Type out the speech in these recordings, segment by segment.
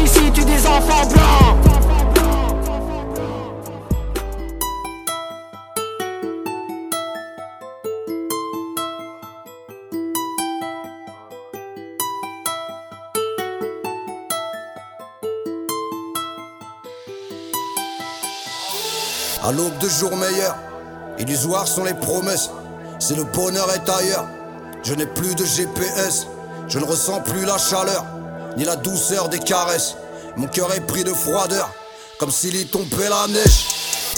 Ici tue des enfants blancs. À l'aube de jours meilleurs, illusoires sont les promesses. Si le bonheur est ailleurs, je n'ai plus de GPS. Je ne ressens plus la chaleur, ni la douceur des caresses. Mon cœur est pris de froideur, comme s'il y tombait la neige.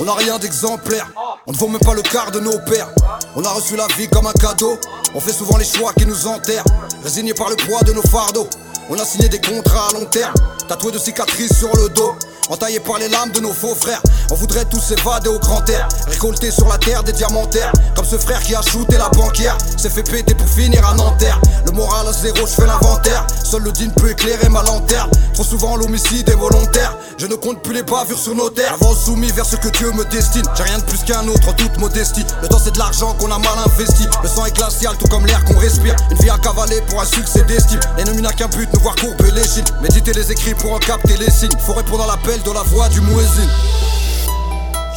On n'a rien d'exemplaire, on ne vaut même pas le quart de nos pères. On a reçu la vie comme un cadeau, on fait souvent les choix qui nous enterrent. Résignés par le poids de nos fardeaux, on a signé des contrats à long terme. Tatoué de cicatrices sur le dos, entaillé par les lames de nos faux frères. On voudrait tous s'évader au grand air, récolter sur la terre des diamantaires. Comme ce frère qui a shooté la banquière, s'est fait péter pour finir à Nanterre. Le moral à zéro, je fais l'inventaire. Seul le digne peut éclairer ma lanterne. Trop souvent l'homicide est volontaire. Je ne compte plus les bavures sur nos terres. Avant soumis vers ce que Dieu me destine. J'ai rien de plus qu'un autre en toute modestie. Le temps c'est de l'argent qu'on a mal investi. Le sang est glacial, tout comme l'air qu'on respire. Une vie à cavaler pour un succès d'estime. L'ennemi n'a qu'un but, nous voir courber les chines. Méditer les écrits pour en capter les signes. Faut répondre à l'appel de la voix du muezzin.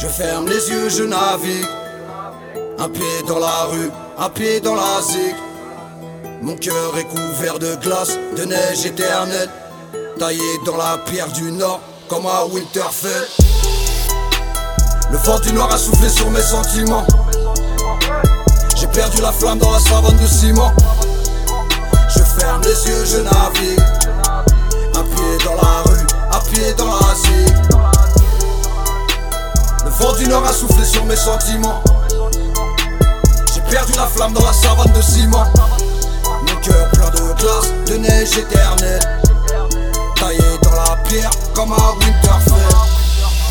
Je ferme les yeux, je navigue. Un pied dans la rue, un pied dans la zig. Mon cœur est couvert de glace, de neige éternelle. Taillé dans la pierre du nord, comme à Winterfell. Le vent du nord a soufflé sur mes sentiments. J'ai perdu la flamme dans la savane de ciment. Je ferme les yeux, je navigue. Un pied dans la rue, un pied dans la zig. Le vent du nord a soufflé sur mes sentiments. J'ai perdu la flamme dans la savane de ciment. Mon cœur plein de glace, de neige éternelle. Dans la pierre comme Winterfell.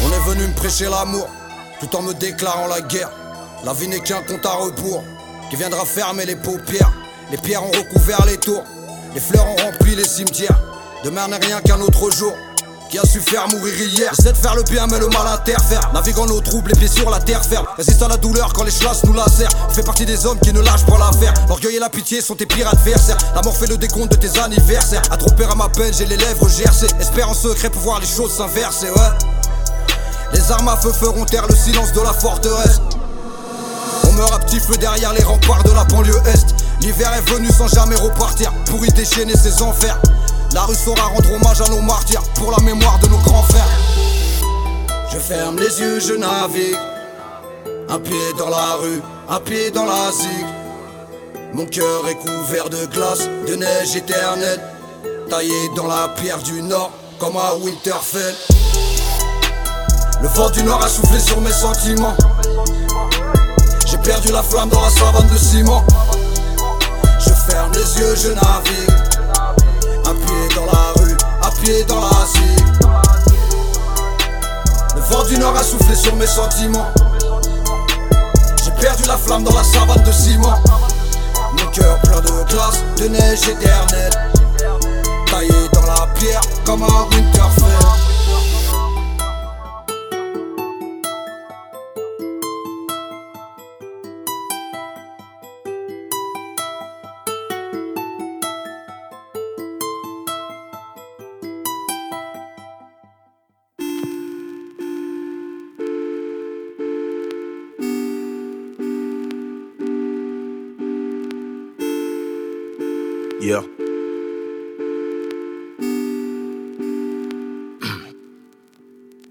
On est venu me prêcher l'amour, tout en me déclarant la guerre. La vie n'est qu'un compte à rebours qui viendra fermer les paupières. Les pierres ont recouvert les tours, les fleurs ont rempli les cimetières. Demain n'est rien qu'un autre jour qui a su faire mourir hier. J'essaie de faire le bien, mais le mal interfère. Naviguant nos troubles, les pieds sur la terre ferme. Résiste à la douleur quand les chlasses nous lacèrent. On fait partie des hommes qui ne lâchent pas l'affaire. L'orgueil et la pitié sont tes pires adversaires. La mort fait le décompte de tes anniversaires. À à ma peine, j'ai les lèvres gercées. Espère en secret pouvoir les choses s'inverser, ouais. Les armes à feu feront taire le silence de la forteresse. On meurt à petit feu derrière les remparts de la banlieue Est. L'hiver est venu sans jamais repartir pour y déchaîner ses enfers. La rue saura rendre hommage à nos martyrs pour la mémoire de nos grands frères. Je ferme les yeux, je navigue. Un pied dans la rue, un pied dans la zig. Mon cœur est couvert de glace, de neige éternelle. Taillé dans la pierre du nord, comme à Winterfell. Le vent du nord a soufflé sur mes sentiments. J'ai perdu la flamme dans la savane de ciment. Je ferme les yeux, je navigue. Dans la zig. Le vent du nord a soufflé sur mes sentiments. J'ai perdu la flamme dans la savane de ciment. Mon cœur plein de glace, de neige éternelle. Taillé dans la pierre comme un Winterfell.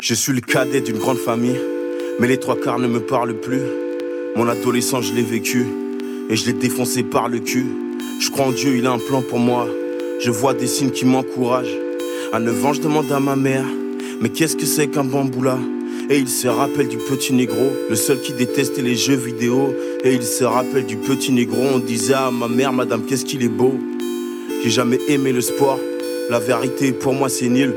Je suis le cadet d'une grande famille, mais les trois quarts ne me parlent plus. Mon adolescence, je l'ai vécu, et je l'ai défoncé par le cul. Je crois en Dieu, il a un plan pour moi. Je vois des signes qui m'encouragent. À 9 ans, je demande à ma mère, mais qu'est-ce que c'est qu'un bamboula? Et il se rappelle du petit négro, le seul qui détestait les jeux vidéo. Et il se rappelle du petit négro, on disait à ma mère, madame, qu'est-ce qu'il est beau. J'ai jamais aimé le sport, la vérité pour moi c'est nul.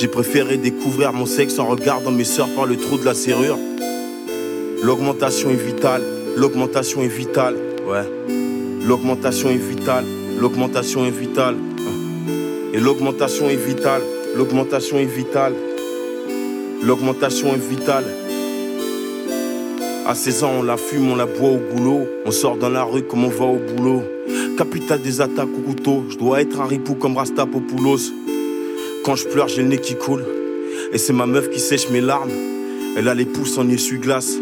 J'ai préféré découvrir mon sexe en regardant mes sœurs par le trou de la serrure. L'augmentation est vitale, l'augmentation est vitale, ouais. L'augmentation est vitale, l'augmentation est vitale. Et l'augmentation est vitale, l'augmentation est vitale. L'augmentation est vitale. À 16 ans, on la fume, on la boit au boulot. On sort dans la rue comme on va au boulot. Capitale des attaques au couteau. Je dois être un ripou comme Rastapopoulos. Quand je pleure, j'ai le nez qui coule. Et c'est ma meuf qui sèche mes larmes. Elle a les pouces en essuie-glace.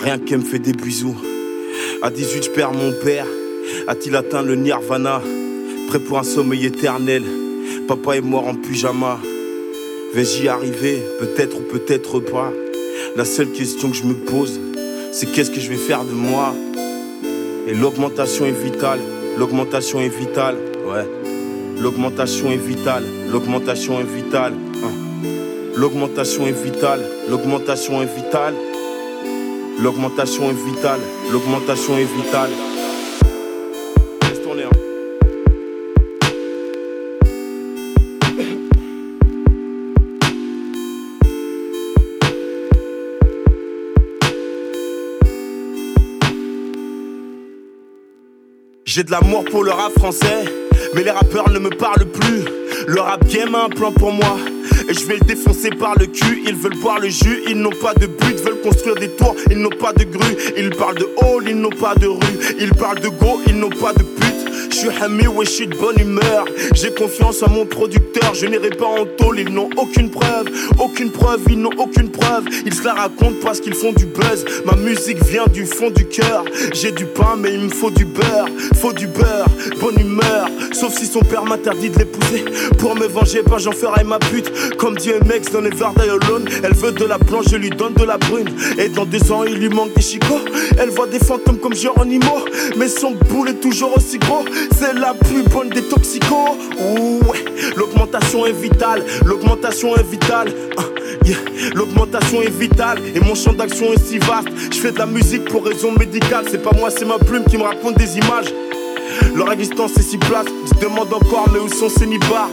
Rien qu'elle me fait des bisous. À 18, je perds mon père. A-t-il atteint le nirvana? Prêt pour un sommeil éternel. Papa est mort en pyjama. Vais-je y arriver? Peut-être ou peut-être pas. La seule question que je me pose, c'est qu'est-ce que je vais faire de moi? Et l'augmentation est vitale. L'augmentation est vitale. Ouais. L'augmentation est vitale. L'augmentation est vitale. Hein. L'augmentation est vitale. L'augmentation est vitale. L'augmentation est vitale. L'augmentation est vitale. J'ai de l'amour pour le rap français, mais les rappeurs ne me parlent plus. Le rap game a un plan pour moi. Et je vais le défoncer par le cul. Ils veulent boire le jus, ils n'ont pas de but, veulent construire des tours, ils n'ont pas de grue. Ils parlent de hall, ils n'ont pas de rue. Ils parlent de go, ils n'ont pas de pute. Je suis Hami, ouais, je de bonne humeur. J'ai confiance en mon producteur, je n'irai pas en tôle, ils n'ont aucune preuve, aucune preuve, ils n'ont aucune preuve. Ils se la racontent parce qu'ils font du buzz. Ma musique vient du fond du cœur. J'ai du pain, mais il me faut du beurre. Faut du beurre, bonne humeur. Sauf si son père m'interdit de l'épouser. Pour me venger, ben j'en ferai ma pute. Comme dit mec dans les Alone. Elle veut de la blanche, je lui donne de la brune. Et dans deux ans, il lui manque des chicots. Elle voit des fantômes comme Géronimo. Mais son boule est toujours aussi gros. C'est la plus bonne des toxicos. Ouais, l'augmentation est vitale, l'augmentation est vitale. Ah, l'augmentation est vitale et mon champ d'action est si vaste. Je fais de la musique pour raison médicale. C'est pas moi, c'est ma plume qui me raconte des images. Leur existence est si place. Je demande encore, mais où sont ces nibards?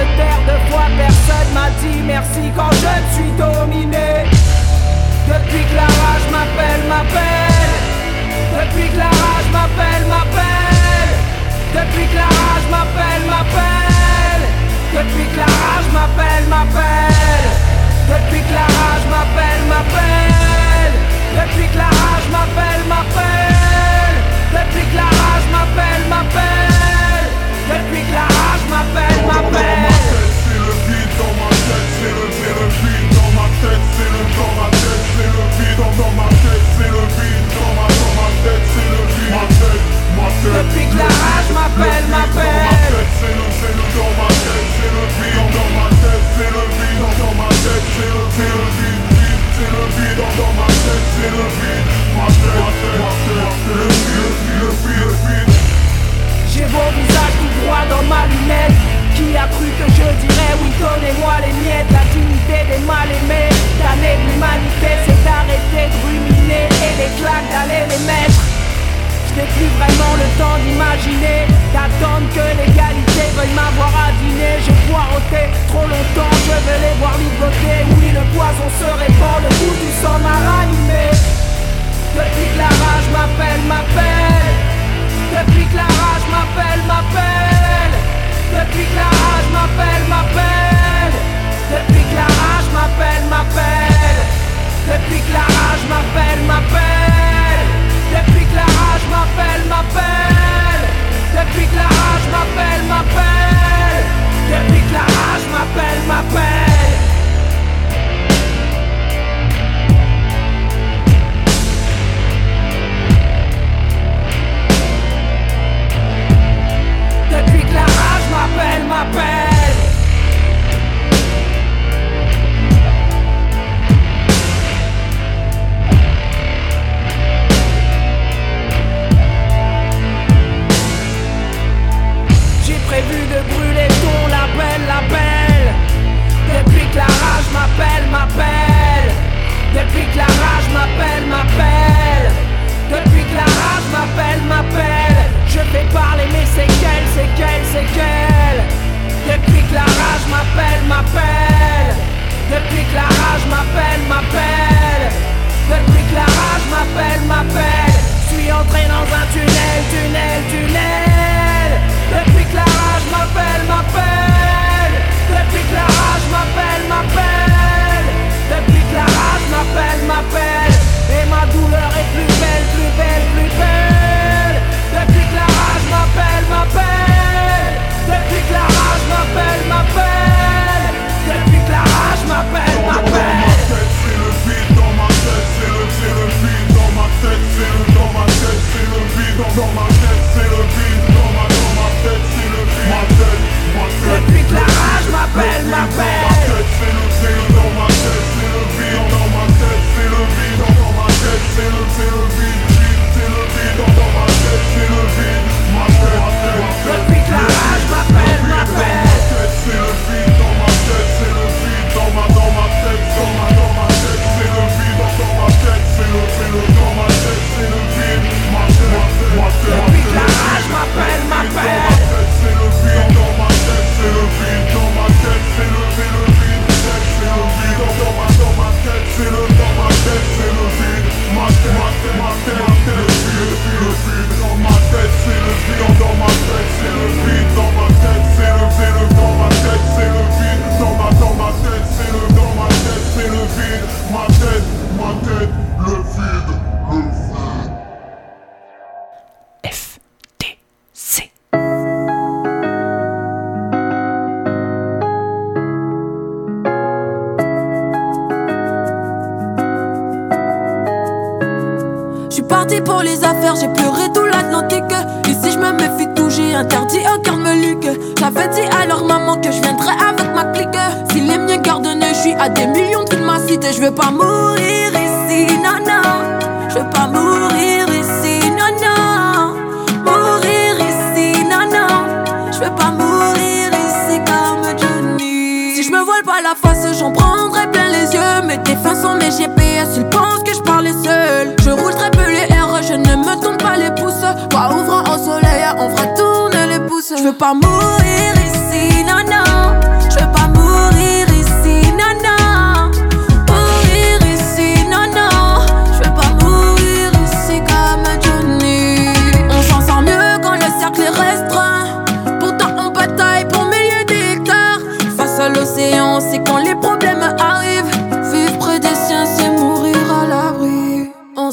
Me taire deux fois, personne m'a dit merci quand je suis dominé. Depuis que la rage m'appelle, m'appelle. Depuis que la rage m'appelle, m'appelle. Depuis que la rage m'appelle, m'appelle. Depuis que la rage m'appelle, m'appelle. Depuis que la rage m'appelle, m'appelle. Depuis que la rage m'appelle, m'appelle. Depuis que la rage m'appelle, m'appelle. Depuis que la rage m'appelle, m'appelle. Vide dans ma tête, c'est le, c'est le vide dans ma tête, c'est le dans ma tête, c'est le vide dans ma tête, c'est le vide dans ma, dans ma tête, c'est le vide, ma tête, ma tête. Depuis que la rage m'appelle, m'appelle. C'est le, c'est le dans ma tête, c'est le vide dans ma tête, c'est le vide dans ma tête, c'est le, c'est le vide, vide, c'est le vide dans ma tête, c'est le vide, ma tête, ma tête, ma tête, le vide, le vide, le vide. J'ai vos visages tout droit dans ma lunette Qui a cru que je dirais oui donnez-moi les miettes La dignité des mal aimés D'année de l'humanité c'est d'arrêter de ruminer Et les claques d'aller les mettre. Je n'ai plus vraiment le temps d'imaginer D'attendre que l'égalité veuille m'avoir à dîner. J'ai poireauté trop longtemps Je veux les voir ligoter Oui le poison se répand Le goût du sang m'a ranimé. Depuis que la rage m'appelle, m'appelle. Depuis que la rage m'appelle, m'appelle Depuis que la rage m'appelle, m'appelle. Depuis que la rage m'appelle, m'appelle. Depuis que la rage m'appelle, m'appelle. Depuis que la rage m'appelle, m'appelle. Depuis que la rage m'appelle, m'appelle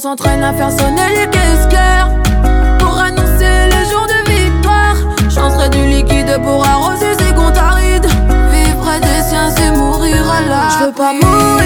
s'entraîne à faire sonner les caisses claires pour annoncer les jours de victoire. Chancerai du liquide pour arroser ces comptes arides. Vivre près des siens, c'est mourir à l'abri. Je veux pas mourir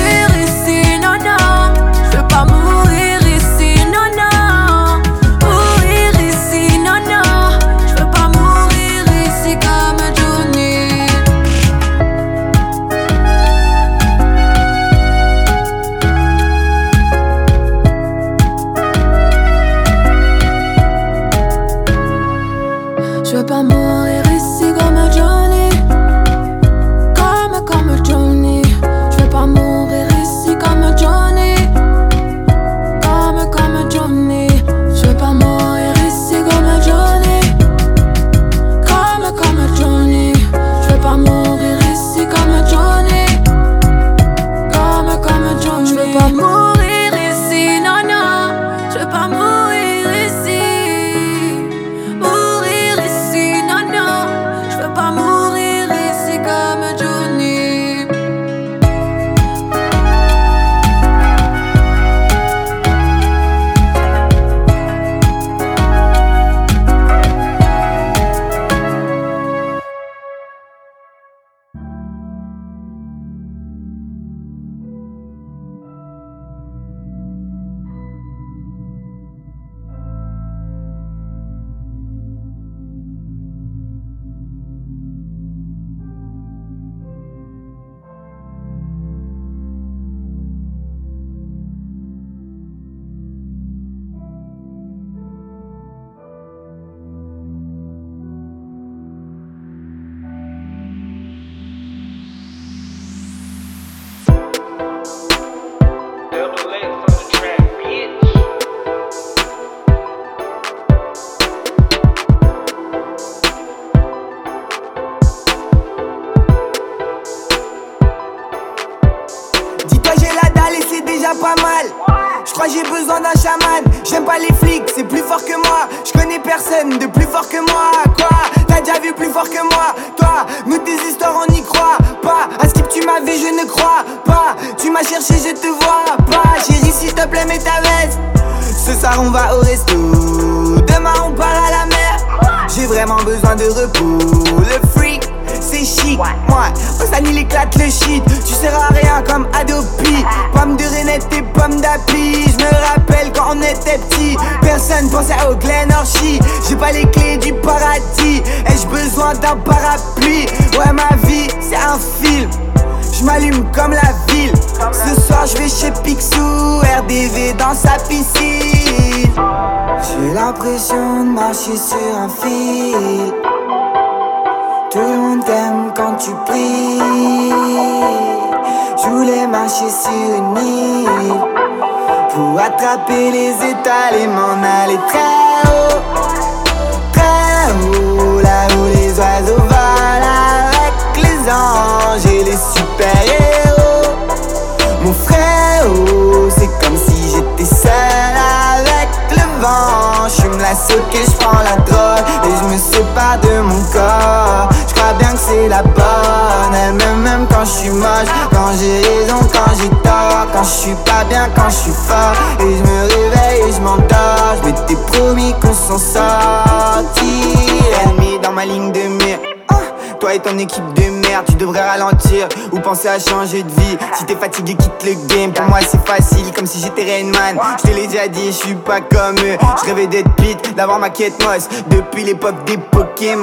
quand j'ai raison, quand j'ai tort, quand je suis pas bien, quand je suis fort. Et je me réveille et je m'endors. Je m'étais promis qu'on s'en sortit. L'ennemi dans ma ligne de mire. Ah, Toi et ton équipe de tu devrais ralentir ou penser à changer de vie. Si t'es fatigué, quitte le game. Pour moi, c'est facile, comme si j'étais Rainman. Je te l'ai déjà dit, je suis pas comme eux. Je rêvais d'être Pete, d'avoir ma quête mosse. Depuis l'époque des Pokémon.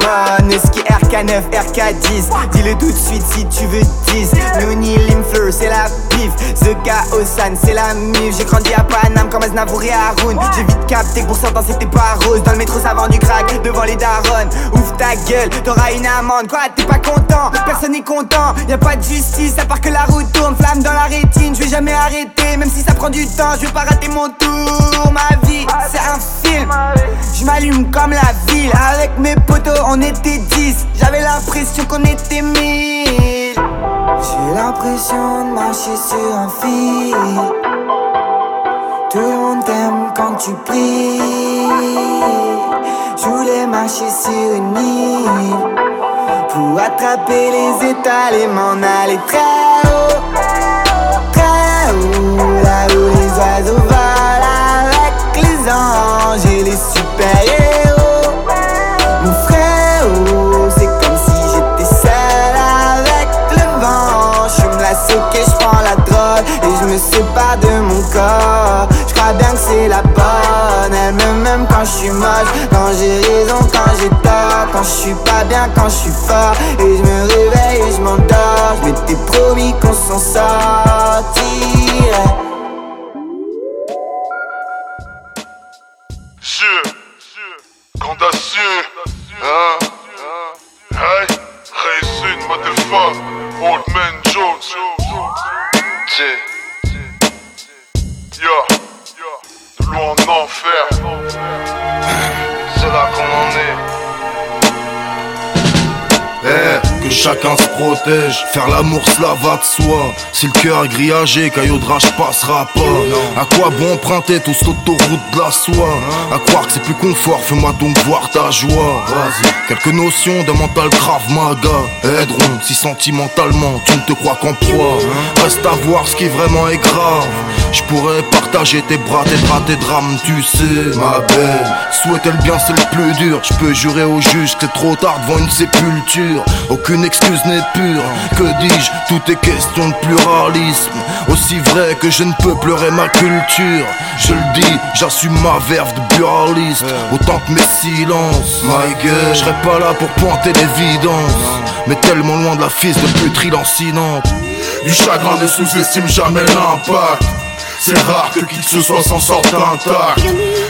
Ski RK9, RK10. Dis-le tout de suite si tu veux 10. Nouni Limfer, c'est la bif. The Osan, c'est la mif. J'ai grandi à Paname comme Aznavour et Haroun. J'ai vite capté que pour certains c'était pas rose. Dans le métro ça vend du crack devant les darons. Ouf ta gueule, t'auras une amende. Quoi, t'es pas content, n'est content. Y a pas de justice à part que la route tourne. Flamme dans la rétine, je vais jamais arrêter. Même si ça prend du temps, je vais pas rater mon tour. Ma vie, c'est un film. Je m'allume comme la ville. Avec mes potos, on était 10. J'avais l'impression qu'on était mille. J'ai l'impression de marcher sur un fil. Tout le monde t'aime quand tu pries. Je voulais marcher sur une île pour attraper les étoiles et m'en aller très haut, je suis pas bien, quand je suis fort. Et je me réveille et je m'endors. Je m'étais promis qu'on s'en sortirait. Dieu, grand acier, hein, hey, Racing, motherfucker, Old Man Jones, Dieu, yo, de loin en enfer, chacun se protège, faire l'amour cela va de soi. Si le cœur est grillagé, caillot de rage passera pas. À quoi bon emprunter toute cette autoroute de la soie? À croire que c'est plus confort, fais-moi donc voir ta joie. Quelques notions d'un mental grave maga aideront si sentimentalement tu ne te crois qu'en proie. Reste à voir ce qui vraiment est grave. Je pourrais partager tes bras, tes bras, tes drames, tu sais, ma belle. Souhaiter le bien, c'est le plus dur. Je peux jurer au juge que c'est trop tard devant une sépulture. Aucune excuse n'est pure. Que dis-je Tout est question de pluralisme. Aussi vrai que je ne peux pleurer ma culture. Je le dis, j'assume ma verve de pluraliste. Autant que mes silences. My gueule, je serais pas là pour pointer l'évidence. Mais tellement loin de la fils de putri lancinante. Du chagrin ne sous-estime jamais l'impact. C'est rare que qui que ce soit s'en sorte intact.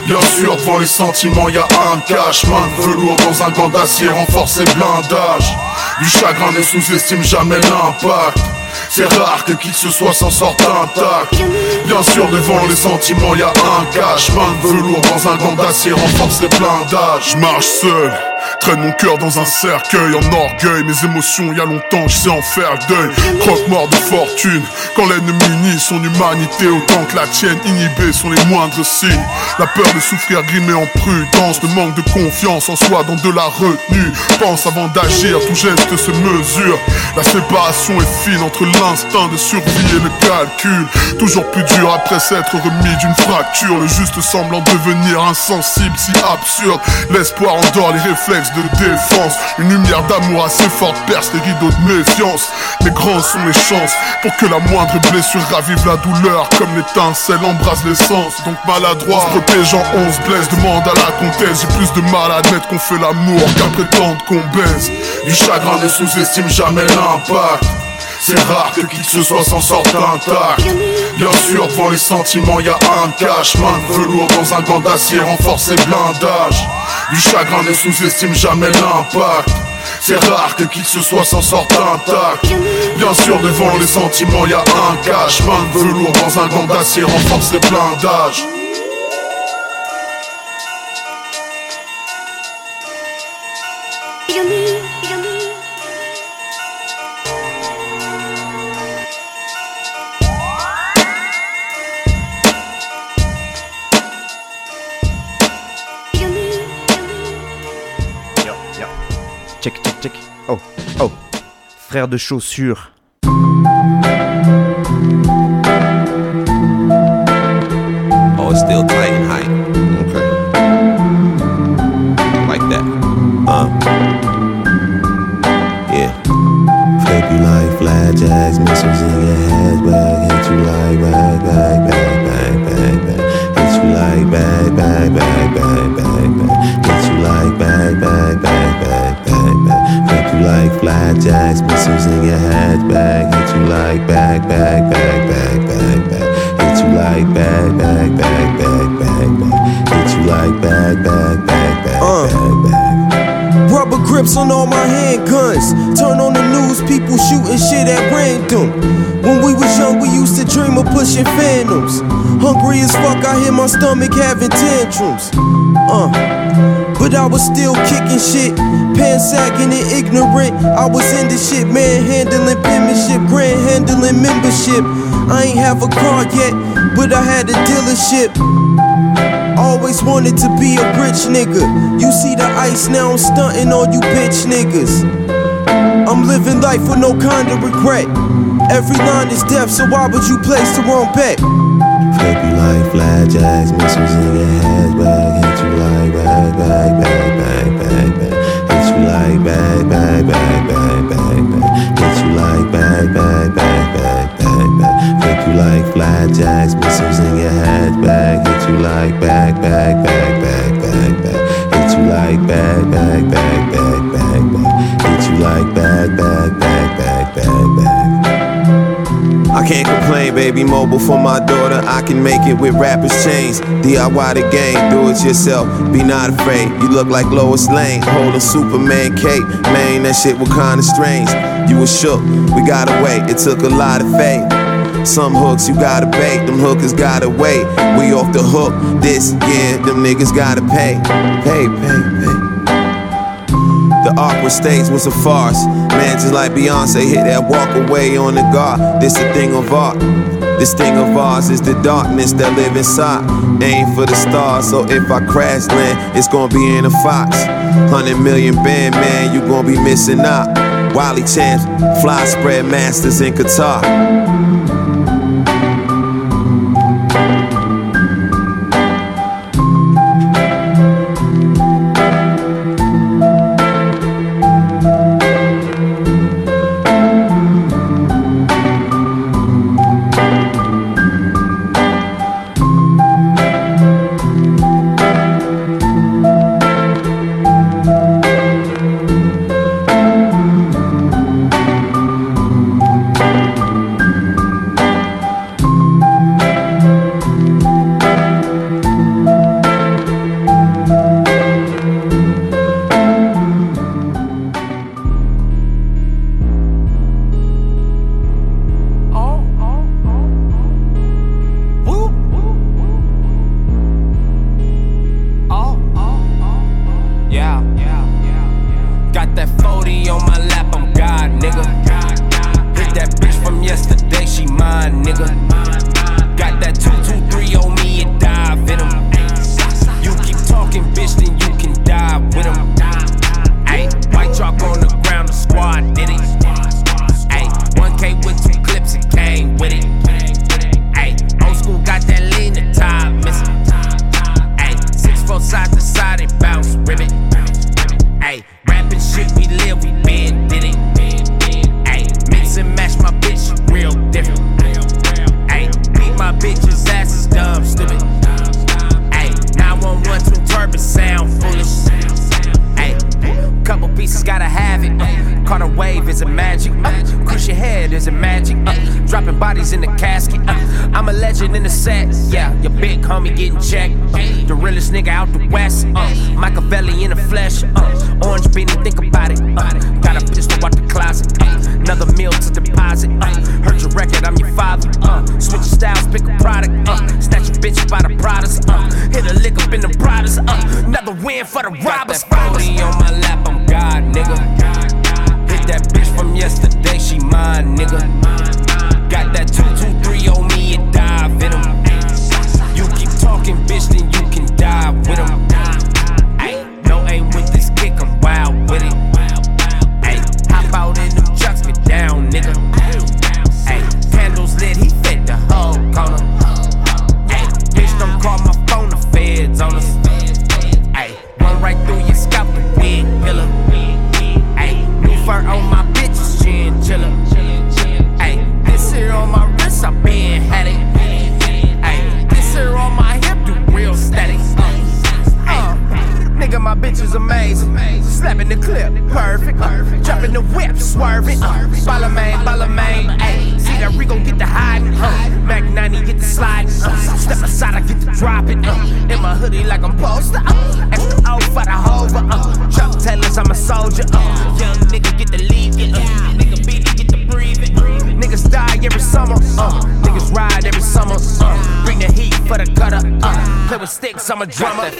Bien sûr, devant les sentiments, y a un cache. Main de velours dans un gant d'acier renforcé blindage. Du chagrin ne sous-estime jamais l'impact. C'est rare que qui que ce soit s'en sorte intact. Bien sûr, devant les sentiments, y a un cache. Main de velours dans un gant d'acier renforcé blindage. Je marche seul. Traîne mon cœur dans un cercueil en orgueil. Mes émotions y a longtemps je sais en faire deuil. Croque-mort de fortune Quand l'ennemi nie son humanité Autant que la tienne inhibée sont les moindres signes. La peur de souffrir grimée en prudence Le manque de confiance en soi dans de la retenue. Pense avant d'agir, tout geste se mesure. La séparation est fine entre l'instinct de survie et le calcul. Toujours plus dur après s'être remis d'une fracture. Le juste semblant devenir insensible si absurde. L'espoir endort les réflexes Une lumière d'amour assez forte perce les rideaux de méfiance. Mais grands sont les chances pour que la moindre blessure ravive la douleur. Comme l'étincelle embrase l'essence. Donc maladroit, se protégeant, on se blesse. Demande à la comtesse, j'ai plus de mal à admettre qu'on fait l'amour qu'à prétendre qu'on baise. Du chagrin ne sous-estime jamais l'impact. C'est rare que qui que ce soit s'en sorte intact. Bien sûr, devant les sentiments, y a un cache. Main velours dans un gant d'acier renforcé blindage. Du chagrin ne sous-estime jamais l'impact. C'est rare que qui que soit s'en sorte intact. Bien sûr, devant les sentiments, y a un cache. Main de velours dans un gant d'acier renforcé blindage. Check, Oh, oh. Frère de chaussures. You like flat jacks, missiles in your hatchback. Hit you like bag, bag, bag, bag, bag, bag. Hit you like bag, bag, bag, Uh. bag, bag. Rubber grips on all my handguns. Turn on the news, people shooting shit at random. When we was young, we used to dream of pushing phantoms. Hungry as fuck, I hear my stomach having tantrums. Uh. But I was still kicking shit, pants sagging and ignorant. I was in the shit, manhandling penmanship, grand handling membership. I ain't have a car yet, but I had a dealership. Always wanted to be a rich nigga. You see the ice now, I'm stunting on you bitch niggas. I'm living life with no kind of regret. Every line is death, so why would you place the wrong bet? You like flat missiles in your head bang, bang, bang, bang, bang. Hit you like bang, bang, bang, bang, bang, bang. Hit you like bang, bang, bang, bang, bang, bang. Flip you like flat jacks, missiles in your head bag. Hit you like bang, bang, bang, bang, bang, bang. Hit you like bang, bang, bang, bang, bang, bang. Hit you like bang, bang, bang can't complain, baby. Mobile for my daughter. I can make it with rappers' chains. DIY the game, do it yourself. Be not afraid. You look like Lois Lane, holding Superman cape. Man, that shit was kinda strange. You was shook, we got away. It took a lot of faith. Some hooks you gotta bait, them hookers gotta wait. We off the hook this year, them niggas gotta pay. Pay, pay, pay. Awkward stage was a farce. Man, just like Beyonce hit that walk away on the guard. This a thing of art. This thing of ours is the darkness that live inside. Aim for the stars, so if I crash land, it's gonna be in a fox. Hundred million band man, you gonna be missing out. Wiley champs, fly spread masters in Qatar. Nigga. I'm a drummer.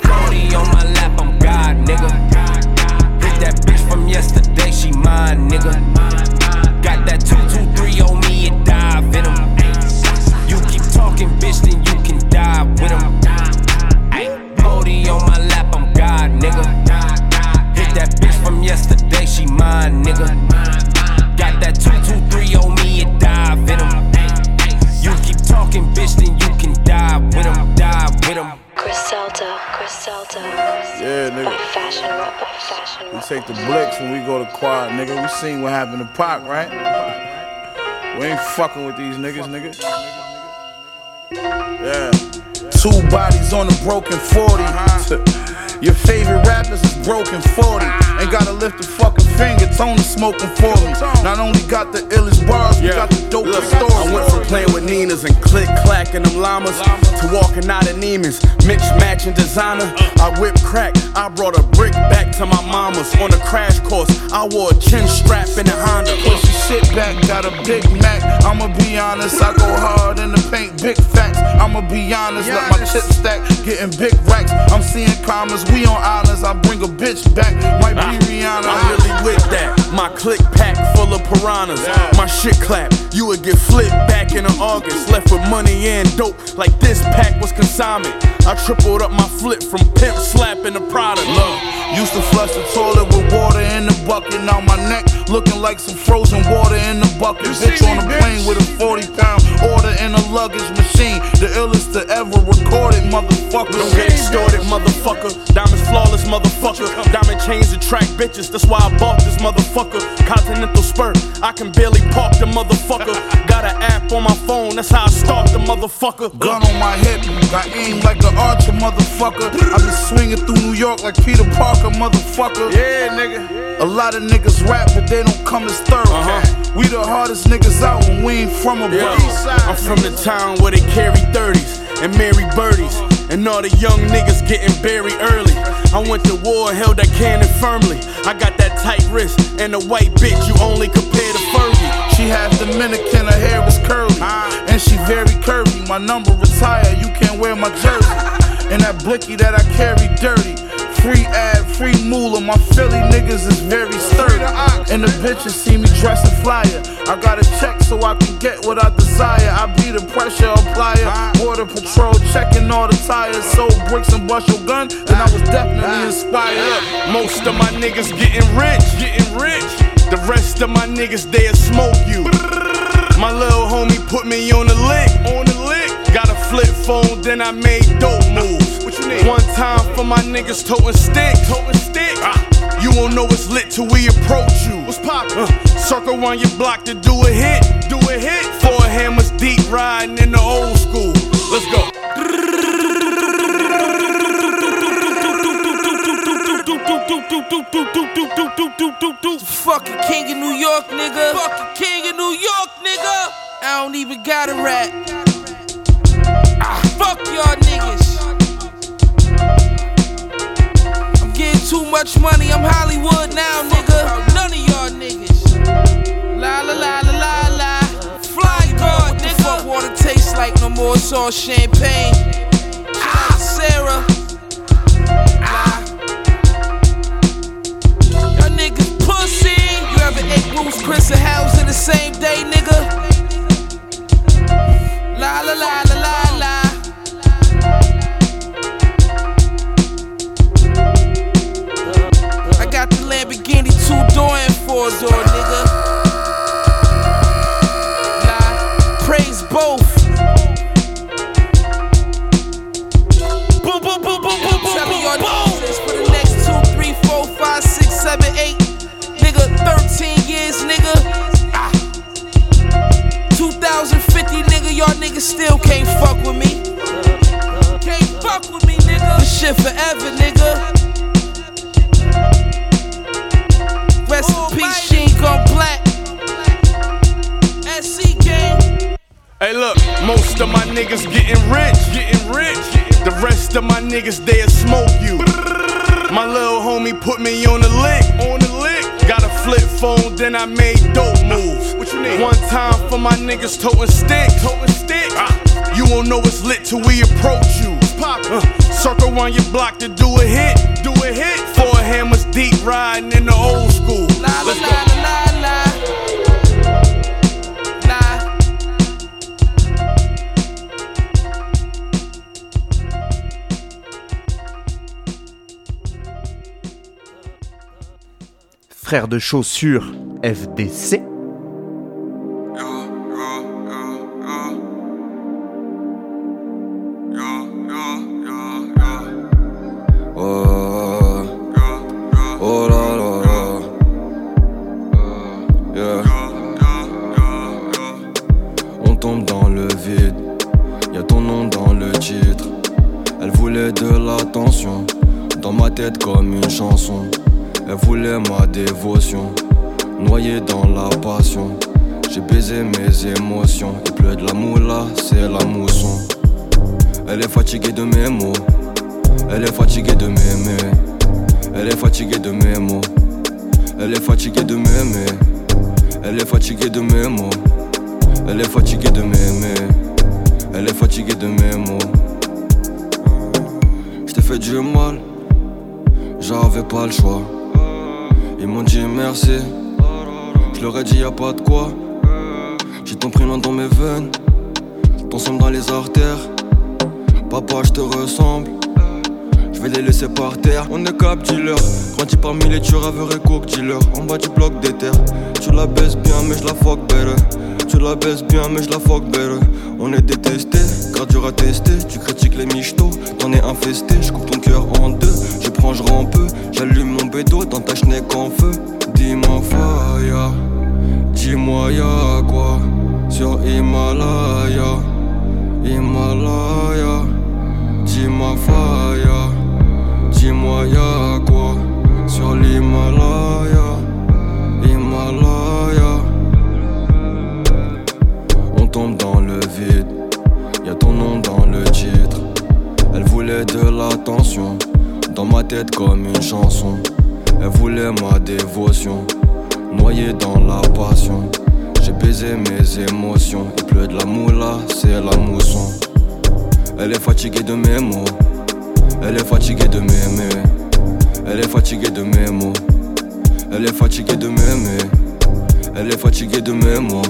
Seen what happened to Pac, right? We ain't fucking with these niggas, nigga. Yeah. Two bodies on a broken 40. Your favorite rappers is broken 40. Ain't gotta lift a fucking finger, Tony smoking for me. Not only got the illest bars, we got the dopest stories. I went from playing with Ninas and click clacking them llamas to walking out of Neiman's, mix matching designer. I whip crack, I brought a brick back to my mama's on a crash course. I wore a chin strap in a Honda. Push your shit back, got a Big Mac. I'ma be honest, I go hard in the paint, big facts. I'ma be honest, let my chips stack, getting big racks. I'm seeing commas, we on islands. I bring a bitch back, might be Rihanna. I'm really with that. My click pack full of piranhas. My shit clap, you would get flipped back in August. Left with money and dope, like this pack was consignment. I tripled up my flip from pimp slapping the product. Look, used to flush the toilet with water in the bucket. Now my neck looking like some frozen water in the bucket. Bitch on a plane with a 40 pound order in a luggage machine. The illest to ever recorded, motherfucker. Don't get extorted, motherfucker. Diamonds flawless, motherfucker. Diamond chains attract bitches, that's why I bought this motherfucker. Continental spur, I can barely park the motherfucker. Got an app on my phone, that's how I start the motherfucker. Gun on my hip, I aim like an archer, motherfucker. I been swinging through New York like Peter Parker, motherfucker. Yeah, nigga. A lot of niggas rap, but they don't come as thorough. Uh-huh. We the hardest niggas out when we ain't from a Yeah. I'm from the town where they carry 30s and marry birdies. And all the young niggas getting buried early. I went to war, held that cannon firmly. I got that tight wrist and a white bitch you only compare to Fergie. She half Dominican, her hair is curly. And she very curvy. My number retired, you can't wear my jersey. And that blicky that I carry dirty. Free ad, free moolah. My Philly niggas is very sturdy. And the bitches see me dressing flyer. I got a check so I can get what I desire. I be the pressure applier. Border patrol checking all the tires. Sold bricks and bust your gun. Then I was definitely inspired. Most of my niggas getting rich, getting rich. The rest of my niggas, they'll smoke you. My little homie put me on the lick, on the lick. Got a flip phone, then I made dope moves. What you need? One time for my niggas toting stick, toting stick. Ah. You won't know it's lit till we approach you. What's poppin'? Uh, circle around your block to do a hit, do a hit. Four hammers deep riding in the old school. Let's go. King of New York, nigga. Fucking king of New York, nigga. I don't even got a rap. Ah, fuck y'all niggas. I'm getting too much money. I'm Hollywood now, nigga. None of y'all niggas. La la la la la la. Fly guard, nigga. Fuck water tastes like no more. It's all champagne. Ah, Sarah. Bruce, Chris, and House in the same day, nigga? La la la la la la. I got the Lamborghini two door and four door, nigga. Nigga. Ah. 2050, nigga, y'all niggas still can't fuck with me. Can't fuck with me, nigga. This shit forever, nigga. Rest in peace, she ain't Gun Black. SC gang. Hey, look, most of my niggas getting rich, getting rich. The rest of my niggas, they'll smoke you. My little homie put me on the lick, on the lick. Got a flip phone, then I made dope moves. What you need? One time for my niggas toting stick, toting stick. You won't know it's lit till we approach you. Pop. Uh, circle around your block to do a hit. Do a hit. Four hammers deep riding in the old school. Let's go. Frère de chaussures FDC. Ils m'ont dit merci. Je leur ai dit y a pas de quoi. J'ai ton prénom dans mes veines. Ton sang dans les artères. Papa, je te ressemble. Je vais les laisser par terre. On est cap dealer. Grandi parmi les tueurs et coke dealer. En bas du bloc des terres. Tu la baisses bien, mais je la fuck better. Tu la baisses bien, mais je la fuck better. On est détesté, car dur à. Tu critiques les michtos, t'en es infesté. Je coupe ton cœur en deux. Je peu. J'allume mon bédo dans ta schneck en feu. Dis-moi, Faya. Dis-moi, y'a quoi sur Himalaya? Himalaya. Dis-moi, Faya. Dis-moi y'a quoi sur l'Himalaya, Himalaya. On tombe dans le vide, y a ton nom dans le titre. Elle voulait de l'attention, dans ma tête comme une chanson. Elle voulait ma dévotion, noyée dans la passion. J'ai baisé mes émotions, il pleut de la moula, c'est la mousson. Elle est fatiguée de mes mots. Elle est fatiguée de m'aimer. Elle est fatiguée de mes mots. Elle est fatiguée de m'aimer. Elle est fatiguée de mes mots.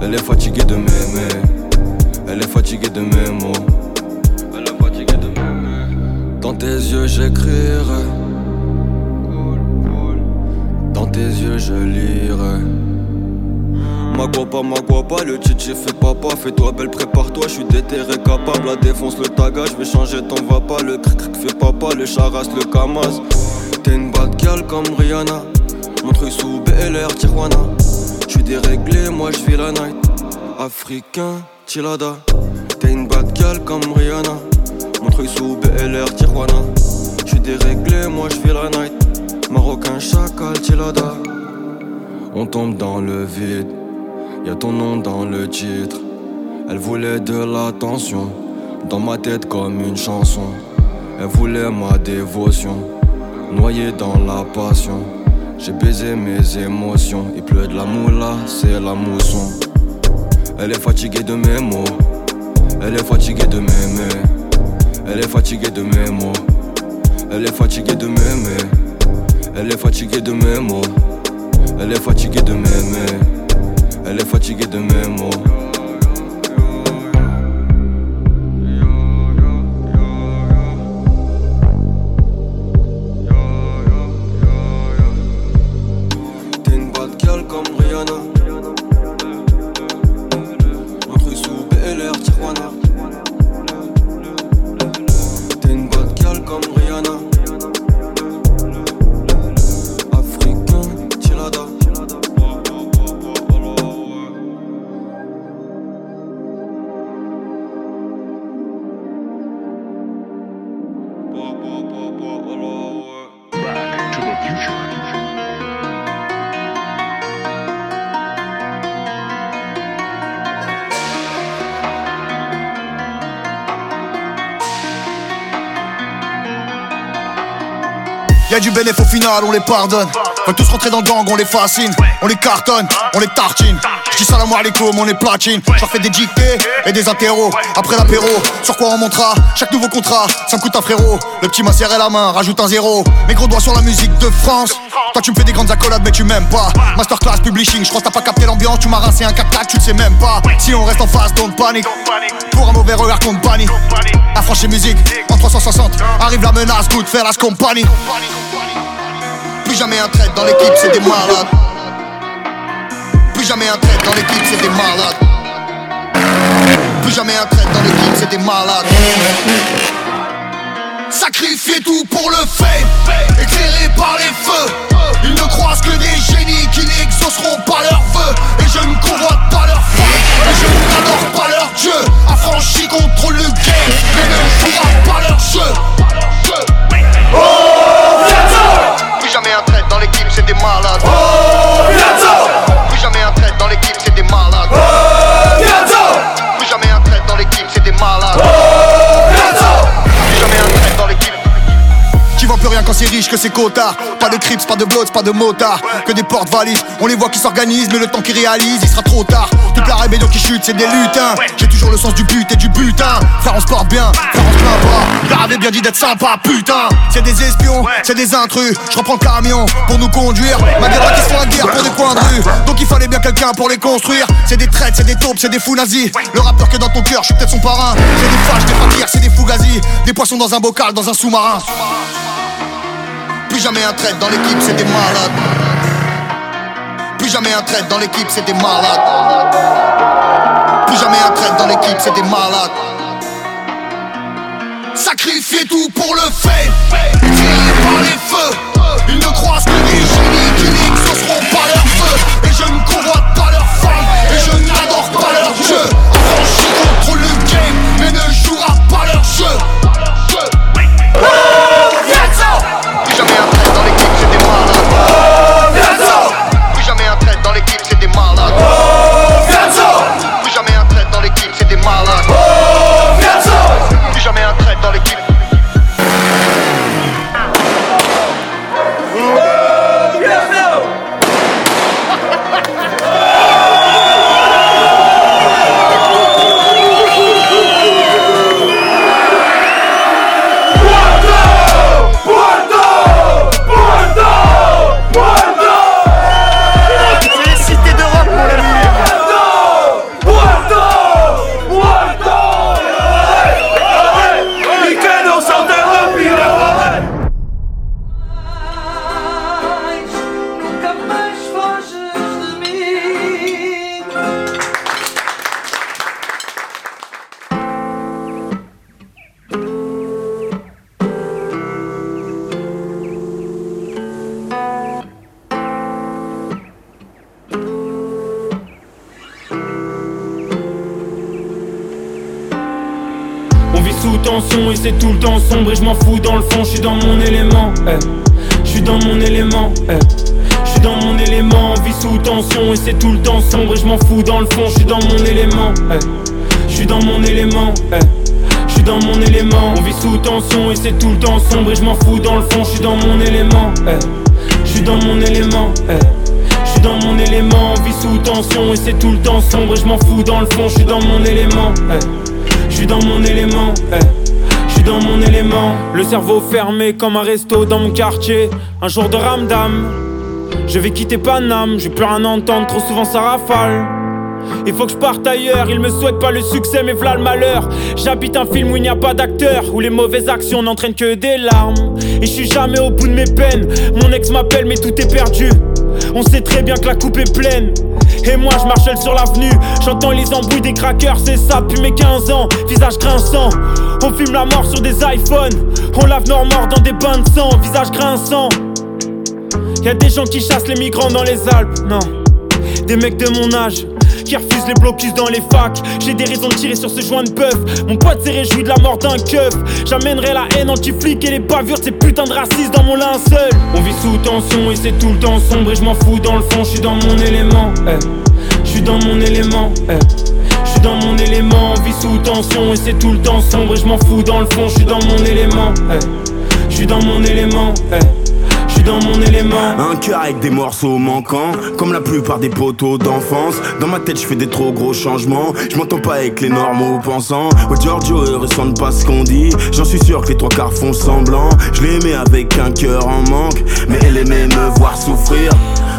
Elle est fatiguée de m'aimer. Elle est fatiguée de mes mots. Dans tes yeux j'écrirai. Dans tes yeux je lirai. Ma guapa, ma guapa, le titi fait papa. Fais-toi belle, prépare-toi, je suis déterré capable. La défonce le taga, je vais changer ton va pas Le cric cric fait papa, le charas, le kamaz. T'es une bad gal comme Rihanna. Mon truc sous BLR, Tijuana. Je déréglé, moi je vis la night. Africain, Chilada. T'es une bad gal comme Rihanna Sous Tijuana Je suis déréglé, moi je vis la night Marocain, chacal, Chilada On tombe dans le vide Y'a ton nom dans le titre. Elle voulait de l'attention, dans ma tête comme une chanson. Elle voulait ma dévotion, noyée dans la passion. J'ai baisé mes émotions, il pleut de la moula, c'est la mousson. Elle est fatiguée de mes mots, elle est fatiguée de m'aimer. Elle est fatiguée de mes mots, elle est fatiguée de m'aimer. Elle est fatiguée de mes mots, elle est fatiguée de m'aimer. Elle est fatiguée de mes mots. Du bénéfice au final, on les pardonne. Veulent tous rentrer dans le gang, on les fascine. On les cartonne, on les tartine. J'dis salam alaikum, on est platine. J'leur fais des dictées et des interros. Après l'apéro, sur quoi on montera Chaque nouveau contrat, ça me coûte un frérot. Le petit m'a serré la main, rajoute un zéro. Mes gros doigts sur la musique de France. Toi tu me fais des grandes accolades mais tu m'aimes pas. Masterclass publishing, je crois que t'as pas capté l'ambiance. Tu m'as rincé un 4 tu le sais même pas. Si on reste en face, don't panique. Pour un mauvais regard compagnie. Affranchi musique en 360. Arrive la menace, good faire la compagnie. Plus jamais un trait dans l'équipe, c'est des malades. Plus jamais un trait dans l'équipe, c'est des malades. Plus jamais un trait dans l'équipe, c'est des malades. Sacrifier tout pour le fait, éclairé par les feux. Ils ne croisent que des génies qui n'exauceront pas leurs vœux. Et je ne convoite pas leur fin, et je n'adore pas leur dieu. Affranchi contre le game, mais ne jouera pas leur jeu. Plus jamais un trait dans l'équipe, c'est des malades. Plus jamais un trait dans l'équipe, c'est des malades. Plus jamais un trait dans l'équipe, c'est des malades. Plus jamais un trait dans l'équipe. Quand c'est riche que c'est cotard. Pas de crips, pas de bloods, pas de motards. Que des portes valises, on les voit qui s'organisent Mais le temps qu'ils réalisent, il sera trop tard. Toute la rébellion qui chute, c'est des lutins. J'ai toujours le sens du but et du butin. Frère on se porte bien, frère on se plaint pas. Avait bien dit d'être sympa, putain. C'est des espions, c'est des intrus. Je reprends le camion pour nous conduire. Malgré qui se font la guerre pour des coins de rue. Donc il fallait bien quelqu'un pour les construire. C'est des traites, c'est des taupes, c'est des fous nazis. Le rappeur que dans ton cœur, je suis peut-être son parrain. C'est des fâches, des fakirs, c'est des fugazis Des poissons dans un bocal, dans un sous-marin plus jamais un trait dans l'équipe, c'est des malades. Plus jamais un trait dans l'équipe, c'est des malades. Plus jamais un trait dans l'équipe, c'est des malades. Sacrifier tout pour le fait, par les feux. Ils ne croisent que des génies qui n'exauceront pas leur feu. Tout le temps sombre et je m'en fous dans le fond, je suis dans mon élément. Je suis dans mon élément. Je suis dans mon élément, vit sous tension et c'est tout le temps sombre et je m'en fous dans le fond, je suis dans mon élément. Je suis dans mon élément. Je suis dans mon élément, on vit sous tension et c'est tout le temps sombre et je m'en fous dans le fond, je suis dans mon élément. Je suis dans mon élément. Je suis dans mon élément, vit sous tension et c'est tout le temps sombre et je m'en fous dans le fond, je suis dans mon élément. Je suis dans mon élément. Dans mon élément. Le cerveau fermé comme un resto dans mon quartier. Un jour de ramdam. Je vais quitter Paname, j'ai plus rien entendre, trop souvent ça rafale. Il faut que je parte ailleurs, il me souhaite pas le succès mais v'là le malheur J'habite un film où il n'y a pas d'acteur Où les mauvaises actions n'entraînent que des larmes Et je suis jamais au bout de mes peines Mon ex m'appelle mais tout est perdu On sait très bien que la coupe est pleine et moi je marche sur l'avenue. J'entends les embrouilles des crackers C'est ça depuis mes 15 ans. Visage grinçant. On filme la mort sur des iPhones. On lave nos morts dans des bains de sang. Visage grinçant. Y'a des gens qui chassent les migrants dans les Alpes Non. Des mecs de mon âge qui les blocus dans les facs. J'ai des raisons de tirer sur ce joint de bœuf. Mon pote s'est réjoui de la mort d'un keuf. J'amènerai la haine anti-flic et les bavures de ces putains de racistes dans mon linceul. On vit sous tension et c'est tout le temps sombre et je m'en fous dans le fond, je suis dans mon élément. Je suis dans mon élément. Je suis dans mon élément, on vit sous tension et c'est tout le temps sombre et je m'en fous dans le fond, je suis dans mon élément. Je suis dans mon élément. Je dans mon élément. Un cœur avec des morceaux manquants, comme la plupart des poteaux d'enfance. Dans ma tête, je fais des trop gros changements. Je m'entends pas avec les normaux pensants. Oh Giorgio, ils ressentent pas ce qu'on dit. J'en suis sûr que les trois quarts font semblant. Je l'aimais avec un cœur en manque, mais elle aimait me voir souffrir.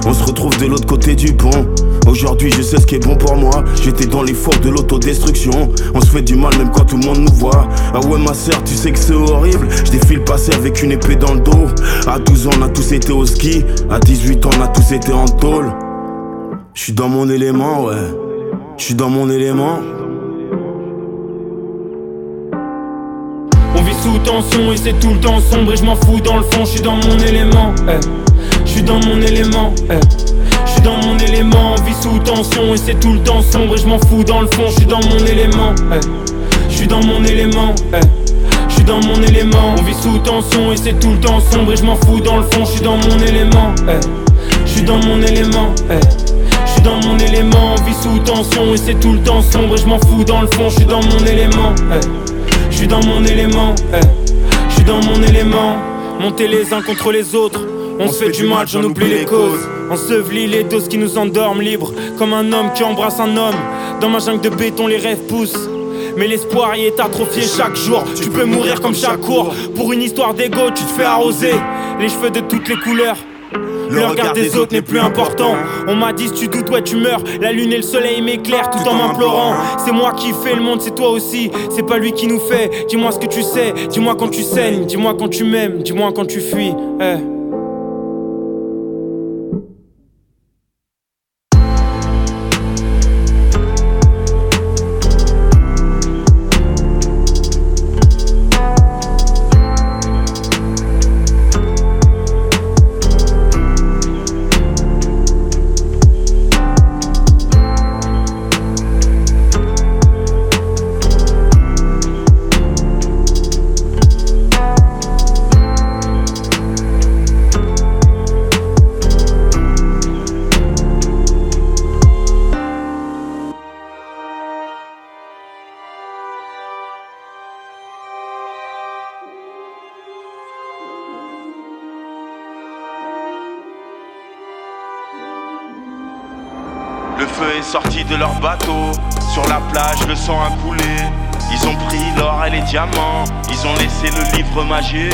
On se retrouve de l'autre côté du pont. Aujourd'hui, je sais ce qui est bon pour moi. J'étais dans les fours de l'autodestruction. On se fait du mal même quand tout le monde nous voit. Ah ouais, ma sœur, tu sais que c'est horrible. Je défile passer avec une épée dans le dos. À 12 ans, on a tous été au ski. À 18 ans, on a tous été en tôle. Je suis dans mon élément, ouais. Je suis dans mon élément. On vit sous tension et c'est tout le temps sombre et je m'en fous dans le fond, je suis dans mon élément. eh. Je suis dans mon élément. eh. Je suis dans mon élément, vit sous tension et c'est tout le temps sombre et je m'en fous dans le fond, je suis dans mon élément. eh. Je suis dans mon élément. eh. Je suis dans mon élément, on vit sous tension et c'est tout le temps sombre et je m'en fous dans le fond, je suis dans mon élément. eh. Je suis dans mon élément. eh. Je suis dans mon élément, vit sous tension et c'est tout le temps sombre et je m'en fous dans le fond, je suis dans mon élément. eh. Je suis dans mon élément, eh. je suis dans mon élément. Monter les uns contre les autres, on se fait du mal, j'en oublie les causes. Ensevelis les doses qui nous endorment libres, comme un homme qui embrasse un homme. Dans ma jungle de béton, les rêves poussent. Mais l'espoir y est atrophié chaque jour. Tu peux mourir comme chaque cours. Pour une histoire d'ego, tu te fais arroser. Les cheveux de toutes les couleurs. Le regard des autres n'est plus important. On m'a dit si tu doutes, ouais, tu meurs. La lune et le soleil m'éclairent tout en m'implorant. C'est moi qui fais le monde, c'est toi aussi. C'est pas lui qui nous fait. Dis-moi ce que tu sais. Dis-moi quand tu saignes. Dis-moi quand tu m'aimes. Dis-moi quand tu fuis. Eh. De leur bateau. Sur la plage, le sang a coulé. Ils ont pris l'or et les diamants. Ils ont laissé le livre magique.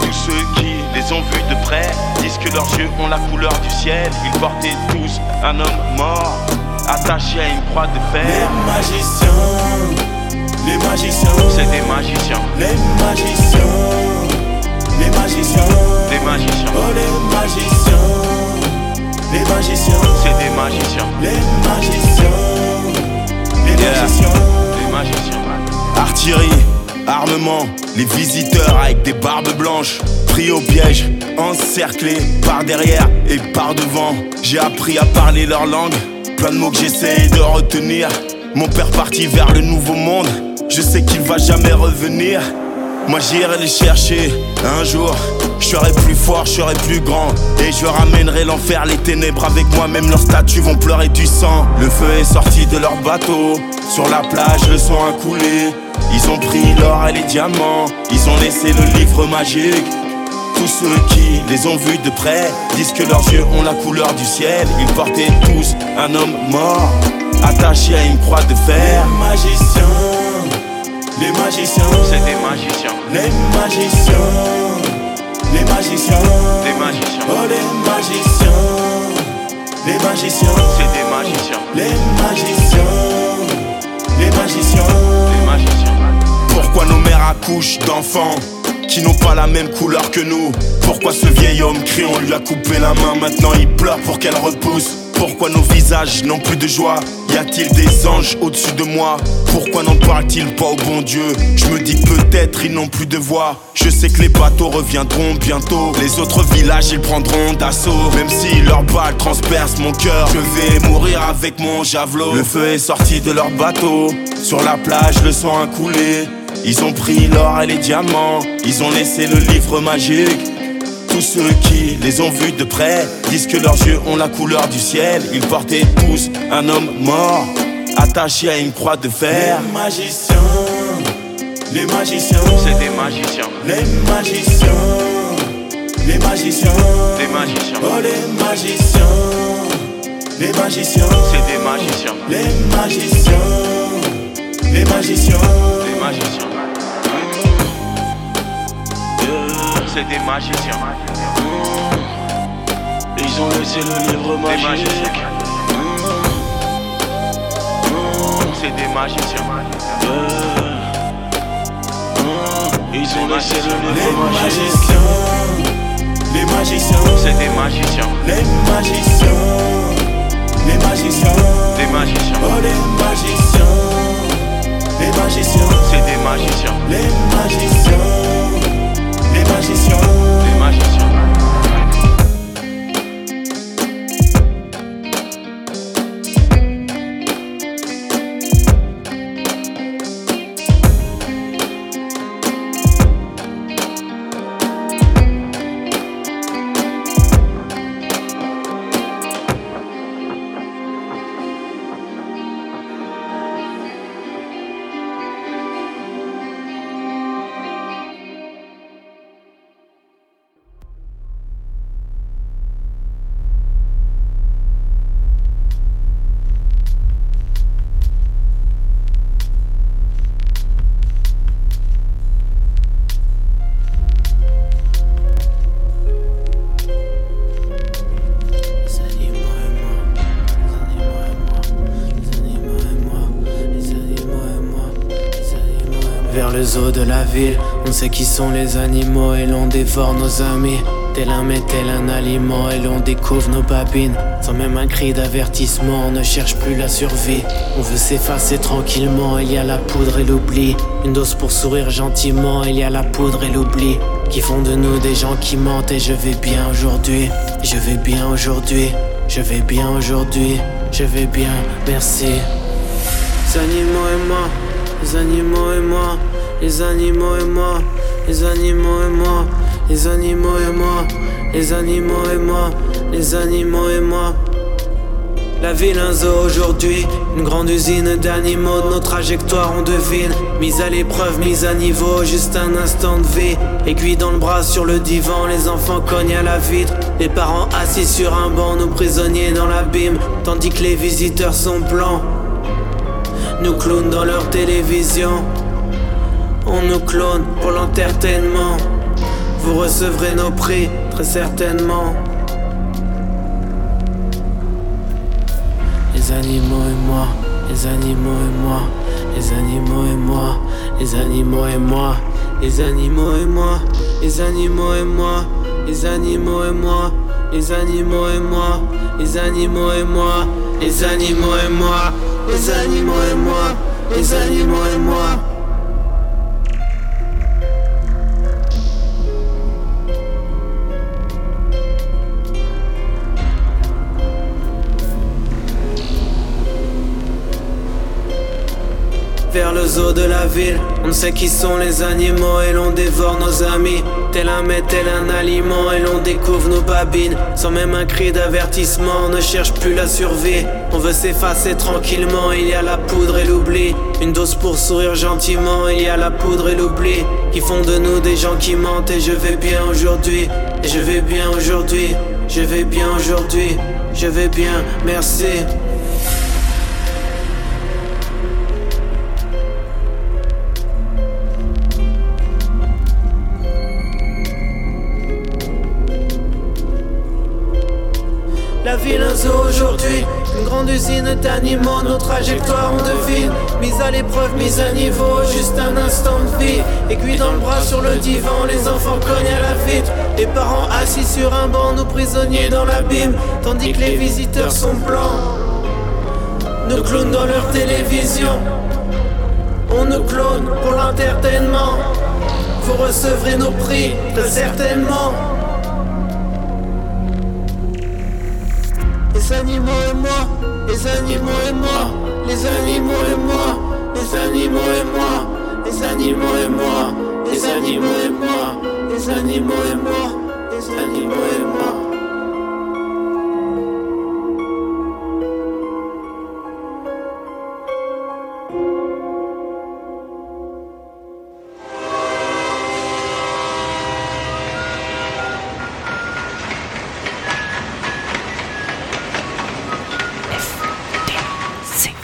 Tous ceux qui les ont vus de près disent que leurs yeux ont la couleur du ciel. Ils portaient tous un homme mort, attaché à une croix de fer. Les magiciens, les magiciens, C'est des magiciens, les magiciens, les magiciens, des magiciens, oh les magiciens, les magiciens, c'est des magiciens, les magiciens, les Yeah. magiciens. des magiciens. Artillerie, armement, les visiteurs avec des barbes blanches. Pris au piège, encerclés par derrière et par devant. J'ai appris à parler leur langue, plein de mots que j'essaye de retenir. Mon père parti vers le nouveau monde, je sais qu'il va jamais revenir. Moi j'irai les chercher un jour. Je serai plus fort, je serai plus grand. Et je ramènerai l'enfer, les ténèbres avec moi. Même leurs statues vont pleurer du sang. Le feu est sorti de leur bateau. Sur la plage, le sang a coulé. Ils ont pris l'or et les diamants. Ils ont laissé le livre magique. Tous ceux qui les ont vus de près disent que leurs yeux ont la couleur du ciel. Ils portaient tous un homme mort, attaché à une croix de fer. Les magiciens, les magiciens, C'est des magiciens, les magiciens, les magiciens, des magiciens, oh les magiciens, les magiciens, c'est des magiciens, les magiciens, les magiciens. des magiciens. Pourquoi nos mères accouchent d'enfants qui n'ont pas la même couleur que nous? Pourquoi ce vieil homme crie, on lui a coupé la main, maintenant il pleure pour qu'elle repousse Pourquoi nos visages n'ont plus de joie? Y a-t-il des anges au-dessus de moi? Pourquoi n'en parle-t-il pas au bon Dieu? Je me dis peut-être ils n'ont plus de voix. Je sais que les bateaux reviendront bientôt. Les autres villages ils prendront d'assaut. Même si leurs balles transpercent mon cœur Je vais mourir avec mon javelot. Le feu est sorti de leur bateau. Sur la plage le sang a coulé. Ils ont pris l'or et les diamants, ils ont laissé le livre magique. Tous ceux qui les ont vus de près disent que leurs yeux ont la couleur du ciel. Ils portaient tous un homme mort, attaché à une croix de fer. Les magiciens, les magiciens, C'est des magiciens, les magiciens, Les magiciens, Des magiciens. oh les magiciens, les magiciens, C'est des magiciens. les magiciens, les magiciens, Des magiciens. C'est des magiciens. Ils ont laissé le livre Des magique. magiciens. C'est des magiciens. Ils ont laissé le Les livre magiciens. Les magiciens, C'est des magiciens. les magiciens, les magiciens, Des magiciens. oh les magiciens, les magiciens, C'est des magiciens. les magiciens, magiciens. Des magiciens. Sait qui sont les animaux et l'on dévore nos amis. Tel un mets, tel un aliment et l'on découvre nos babines. Sans même un cri d'avertissement, on ne cherche plus la survie. On veut s'effacer tranquillement, il y a la poudre et l'oubli. Une dose pour sourire gentiment, il y a la poudre et l'oubli. Qui font de nous des gens qui mentent et je vais bien aujourd'hui. Je vais bien aujourd'hui, je vais bien aujourd'hui, je vais bien, merci. Les animaux et moi, les animaux et moi, les animaux et moi, les animaux et moi, les animaux et moi, les animaux et moi, les animaux et moi. La ville un zoo aujourd'hui, une grande usine d'animaux, de nos trajectoires on devine. Mise à l'épreuve, mise à niveau, juste un instant de vie. Aiguille dans le bras sur le divan, les enfants cognent à la vitre. Les parents assis sur un banc, nos prisonniers dans l'abîme, tandis que les visiteurs sont blancs. Nous clowns dans leur télévision. On nous clone pour l'entertainment. Vous recevrez nos prix, très certainement. Les animaux et moi, les animaux et moi, les animaux et moi, les animaux et moi, les animaux et moi, les animaux et moi, les animaux et moi, les animaux et moi, les animaux et moi, les animaux et moi, les animaux et moi, les animaux et moi. Le zoo de la ville, on sait qui sont les animaux et l'on dévore nos amis. Tel un mets, tel un aliment et l'on découvre nos babines. Sans même un cri d'avertissement, on ne cherche plus la survie. On veut s'effacer tranquillement, il y a la poudre et l'oubli. Une dose pour sourire gentiment, il y a la poudre et l'oubli. Qui font de nous des gens qui mentent et je vais bien aujourd'hui. Et je vais bien aujourd'hui, je vais bien aujourd'hui, je vais bien, merci. La ville un aujourd'hui, une grande usine d'animaux, nos trajectoires on devine. Mise à l'épreuve, mise à niveau, juste un instant de vie. Aiguille dans le bras sur le divan, les enfants cognent à la vitre. Les parents assis sur un banc, nos prisonniers dans l'abîme, tandis que les visiteurs sont blancs. Nous clowns dans leur télévision, on nous clone pour l'entertainment. Vous recevrez nos prix, très certainement. Les animaux et moi, les animaux et moi, les animaux et moi, les animaux et moi, les animaux et moi, les animaux et moi, les animaux et moi, les animaux et moi.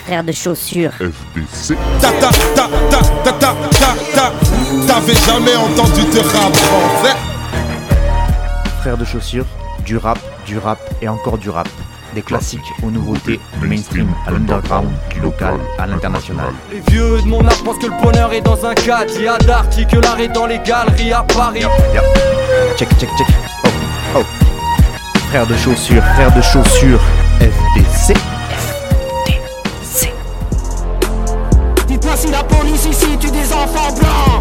Frère de chaussures. FDC. Ta ta ta ta ta ta ta ta. T'avais jamais entendu de rap français Frères de chaussures, du rap, du rap et encore du rap. Des classiques aux nouveautés, du mainstream à l'underground, du local à l'international. Les vieux de mon âge pensent que le bonheur est dans un cadre. Il y a d'Arty que l'art est dans les galeries à Paris. Yeah. Check, check, check. Oh, oh. Frères de chaussures, frères de chaussures, FDC. La police ici tue des enfants blancs